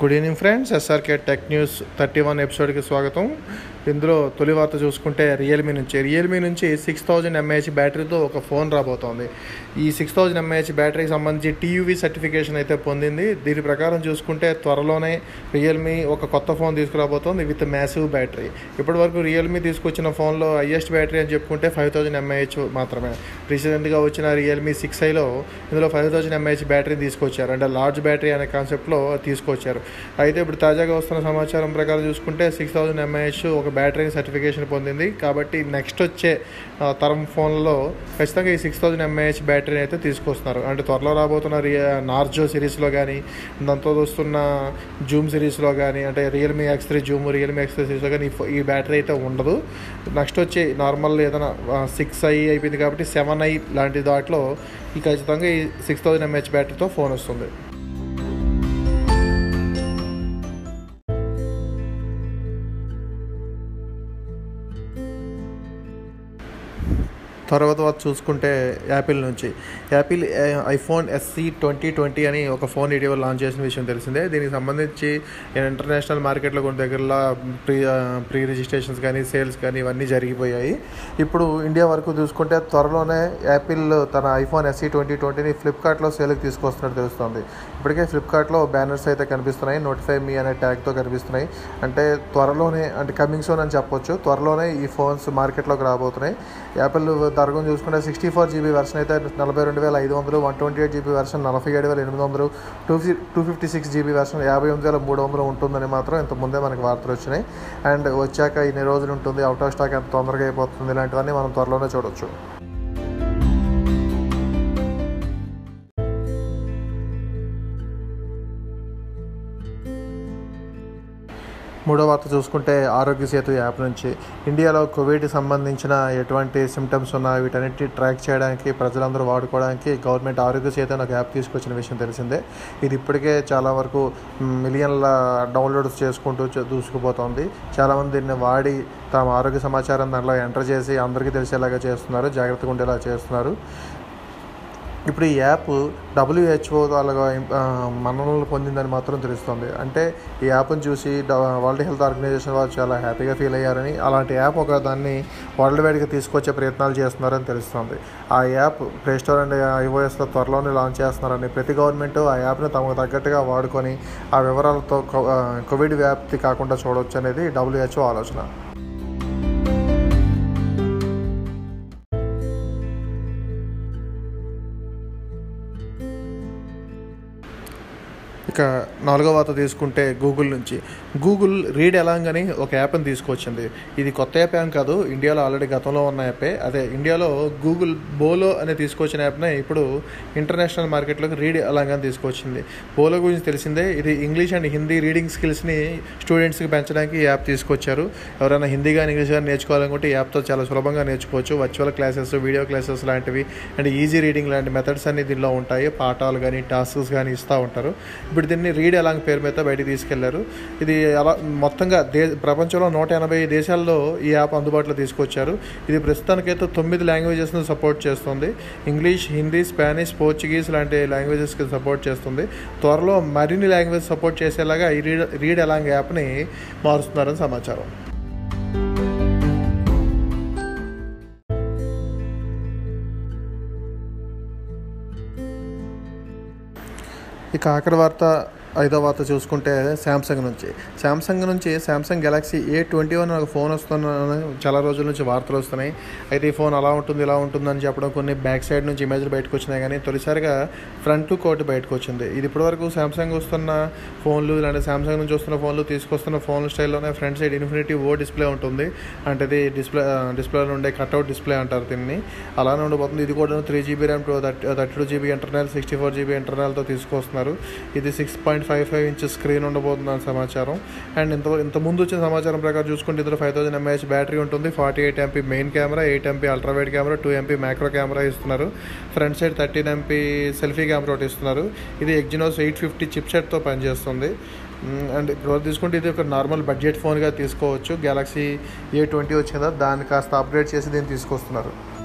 Good evening friends SRK tech news thirty one episode के स्वागत हूँ। ఇందులో తొలి వార్త చూసుకుంటే రియల్మీ నుంచి. రియల్మీ నుంచి సిక్స్ థౌజండ్ ఎంఏహెచ్ బ్యాటరీతో ఒక ఫోన్ రాబోతోంది. ఈ సిక్స్ థౌజండ్ ఎంఏహెచ్ బ్యాటరీకి సంబంధించి టీయూవీ సర్టిఫికేషన్ అయితే పొందింది. దీని ప్రకారం చూసుకుంటే త్వరలోనే రియల్మీ ఒక కొత్త ఫోన్ తీసుకురాబోతోంది విత్ మ్యాసివ్ బ్యాటరీ ఇప్పటివరకు రియల్మీ తీసుకొచ్చిన ఫోన్లో హయ్యెస్ట్ బ్యాటరీ అని చెప్పుకుంటే ఫైవ్ థౌజండ్ ఎంఏహెచ్ మాత్రమే. రీసెంట్గా వచ్చిన రియల్మీ సిక్స్ ఐలో ఇందులో ఫైవ్ థౌజండ్ ఎంఏహెచ్ బ్యాటరీ తీసుకొచ్చారు. అంటే లార్జ్ బ్యాటరీ అనే కాన్సెప్ట్లో తీసుకొచ్చారు. అయితే ఇప్పుడు తాజాగా వస్తున్న సమాచారం ప్రకారం చూసుకుంటే సిక్స్ థౌజండ్ ఎంఏహెచ్ ఒక బ్యాటరీ సర్టిఫికేషన్ పొందింది. కాబట్టి నెక్స్ట్ వచ్చే తరం ఫోన్లో ఖచ్చితంగా ఈ సిక్స్ థౌజండ్ ఎంఏహెచ్ బ్యాటరీని అయితే తీసుకొస్తున్నారు. అంటే త్వరలో రాబోతున్న రియా నార్జో సిరీస్లో కానీ దాంతో వస్తున్న జూమ్ సిరీస్లో కానీ అంటే Realme X three zoom Realme X three సిరీస్లో కానీ ఈ బ్యాటరీ అయితే ఉండదు. నెక్స్ట్ వచ్చే నార్మల్ ఏదైనా సిక్స్ ఐ అయిపోయింది కాబట్టి సెవెన్ ఐ లాంటి దాంట్లో ఈ ఖచ్చితంగా ఈ సిక్స్ థౌజండ్ ఎంహెచ్ బ్యాటరీతో ఫోన్ వస్తుంది. తర్వాత చూసుకుంటే యాపిల్ నుంచి. Apple iPhone SE twenty twenty అని ఒక ఫోన్ ఇటీవల లాంచ్ చేసిన విషయం తెలిసిందే. దీనికి సంబంధించి ఇంటర్నేషనల్ మార్కెట్లో కొన్ని దగ్గరలో ప్రీ ప్రీ రిజిస్ట్రేషన్స్ కానీ సేల్స్ కానీ ఇవన్నీ జరిగిపోయాయి. ఇప్పుడు ఇండియా వరకు చూసుకుంటే త్వరలోనే యాపిల్ తన ఐఫోన్ ఎస్సీ ట్వంటీ ట్వంటీని ఫ్లిప్కార్ట్లో సేల్కి తీసుకొస్తున్నట్టు తెలుస్తుంది. ఇప్పటికే ఫ్లిప్కార్ట్లో బ్యానర్స్ అయితే కనిపిస్తున్నాయి. నోటిఫై మీ అనే ట్యాగ్తో కనిపిస్తున్నాయి. అంటే త్వరలోనే అంటే కమింగ్ సోన్ అని చెప్పొచ్చు. త్వరలోనే ఈ ఫోన్స్ మార్కెట్లోకి రాబోతున్నాయి. యాపిల్ తరగం చూసుకుంటే సిక్స్టీ ఫోర్ జీబీ వెర్షన్ అయితే నలభై రెండు వేల ఐదు వందలు one twenty eight GB version నలభై ఏడు వేల ఎనిమిది వందలు two two fifty six GB version యాభై ఎనిమిది వేల మూడు వందలు ఉంటుందని మాత్రం ఇంత ముందే మనకి వార్తలు వచ్చినాయి. అండ్ వచ్చాక ఇన్ని రోజులు ఉంటుంది అవుట్ ఆఫ్ స్టాక్ ఎంత తొందరగా అయిపోతుంది ఇలాంటివన్నీ మనం త్వరలోనే చూడొచ్చు. మూడో వార్త చూసుకుంటే ఆరోగ్య సేతు యాప్ నుంచి ఇండియాలో కోవిడ్ సంబంధించిన ఎటువంటి సిమ్టమ్స్ ఉన్నా వీటన్నిటి ట్రాక్ చేయడానికి ప్రజలందరూ వాడుకోవడానికి గవర్నమెంట్ ఆరోగ్య సేతు అనే ఒక యాప్ తీసుకొచ్చిన విషయం తెలిసిందే. ఇది ఇప్పటికే చాలా వరకు మిలియన్ల డౌన్లోడ్స్ చేసుకుంటూ దూసుకుపోతుంది దూసుకుపోతోంది. చాలామంది దీన్ని వాడి తమ ఆరోగ్య సమాచారం దాంట్లో ఎంటర్ చేసి అందరికీ తెలిసేలాగా చేస్తున్నారు జాగ్రత్తగా ఉండేలా చేస్తున్నారు. ఇప్పుడు ఈ యాప్ డబ్ల్యూహెచ్ఓ అలాగా మన్ననలు పొందిందని మాత్రం తెలుస్తుంది. అంటే ఈ యాప్ని చూసి డ- వరల్డ్ హెల్త్ ఆర్గనైజేషన్ వాళ్ళు చాలా హ్యాపీగా ఫీల్ అయ్యారని అలాంటి యాప్ ఒక దాన్ని వరల్డ్ వైడ్గా తీసుకొచ్చే ప్రయత్నాలు చేస్తున్నారని తెలుస్తుంది. ఆ యాప్ ప్లే స్టోర్ అండ్ ఐఓఎస్లో త్వరలోనే లాంచ్ చేస్తున్నారని ప్రతి గవర్నమెంట్ ఆ యాప్ను తమకు తగ్గట్టుగా వాడుకొని ఆ వివరాలతో కోవిడ్ వ్యాప్తి కాకుండా చూడవచ్చు అనేది డబ్ల్యూహెచ్ఓ ఆలోచన. ఇక నాలుగో వార్త తీసుకుంటే గూగుల్ నుంచి. గూగుల్ రీడ్ ఎలాంగ్ అని ఒక యాప్ని తీసుకొచ్చింది. ఇది కొత్త యాప్ ఏం కాదు ఇండియాలో ఆల్రెడీ గతంలో ఉన్న యాపే. అదే ఇండియాలో గూగుల్ బోలో అనే తీసుకొచ్చిన యాప్నే ఇప్పుడు ఇంటర్నేషనల్ మార్కెట్లోకి రీడ్ ఎలాంగ్ అని తీసుకొచ్చింది. బోలో గురించి తెలిసిందే ఇది ఇంగ్లీష్ అండ్ హిందీ రీడింగ్ స్కిల్స్ని స్టూడెంట్స్కి పెంచడానికి ఈ యాప్ తీసుకొచ్చారు. ఎవరైనా హిందీ కానీ ఇంగ్లీష్ కానీ నేర్చుకోవాలనుకుంటే ఈ యాప్తో చాలా సులభంగా నేర్చుకోవచ్చు. వర్చువల్ క్లాసెస్ వీడియో క్లాసెస్ లాంటివి అండ్ ఈజీ రీడింగ్ లాంటి మెథడ్స్ అన్ని దీనిలో ఉంటాయి. పాఠాలు కానీ టాస్క్స్ కానీ ఇస్తూ ఉంటారు. ఇప్పుడు దీన్ని రీడ్ ఎలాంగ్ పేరు మీద బయటికి తీసుకెళ్ళారు. ఇది అలా మొత్తంగా దే ప్రపంచంలో నూట ఎనభై దేశాల్లో ఈ యాప్ అందుబాటులో తీసుకొచ్చారు. ఇది ప్రస్తుతానికైతే తొమ్మిది లాంగ్వేజెస్ను సపోర్ట్ చేస్తుంది. ఇంగ్లీష్ హిందీ స్పానిష్ పోర్చుగీస్ లాంటి లాంగ్వేజెస్కి సపోర్ట్ చేస్తుంది. త్వరలో మరిన్ని లాంగ్వేజ్ సపోర్ట్ చేసేలాగా ఈ రీడ్ రీడ్ ఎలాంగ్ యాప్ని మారుస్తున్నారని సమాచారం. ఇక ఆఖరి వార్త ఐదో వార్త చూసుకుంటే శాంసంగ్ నుంచి. శాంసంగ్ నుంచి Samsung Galaxy A twenty one ఒక ఫోన్ వస్తున్న చాలా రోజుల నుంచి వార్తలు వస్తున్నాయి. అయితే ఈ ఫోన్ అలా ఉంటుంది ఇలా ఉంటుందని చెప్పడం కొన్ని బ్యాక్ సైడ్ నుంచి ఇమేజ్లు బయటకు వచ్చినాయి కానీ తొలిసారిగా ఫ్రంట్ కోట్ బయటకు వచ్చింది. ఇది ఇప్పటివరకు శాంసంగ్ వస్తున్న ఫోన్లు ఇలాంటి శాంసంగ్ నుంచి వస్తున్న ఫోన్లు తీసుకొస్తున్న phone స్టైల్లోనే front side Infinity O display ఉంటుంది. అంటే ఇది డిస్ప్లే డిస్ప్లేలో ఉండే కట్అవుట్ డిస్ప్లే అంటారు దీన్ని. అలానే ఉండిపోతుంది. ఇది కూడా three GB RAM two thirty two GB internal sixty four GB ఇంటర్నల్తో తీసుకొస్తున్నారు. ఇది six point five five inch screen ఉండబోతుంది అని సమాచారం. అండ్ ఇంత ఇంత ముందు వచ్చిన సమాచారం ప్రకారం చూసుకుంటే ఇందులో ఫైవ్ థౌసండ్ ఎంఏహెచ్ బ్యాటరీ ఉంటుంది. Forty eight MP main camera eight MP ultrawide camera two MP macro camera ఇస్తున్నారు. Front side thirteen MP selfie camera ఒకటి ఇస్తున్నారు. ఇది ఎగ్జినోస్ ఎయిట్ ఫిఫ్టీ చిప్సెట్తో పనిచేస్తుంది. అండ్ ఇప్పుడు తీసుకుంటే ఇది ఒక నార్మల్ బడ్జెట్ ఫోన్గా తీసుకోవచ్చు. గెలాక్సీ ఏ ట్వంటీ వచ్చిందా? దాన్ని కాస్త అప్గ్రేడ్ చేసి దీన్ని తీసుకొస్తున్నారు.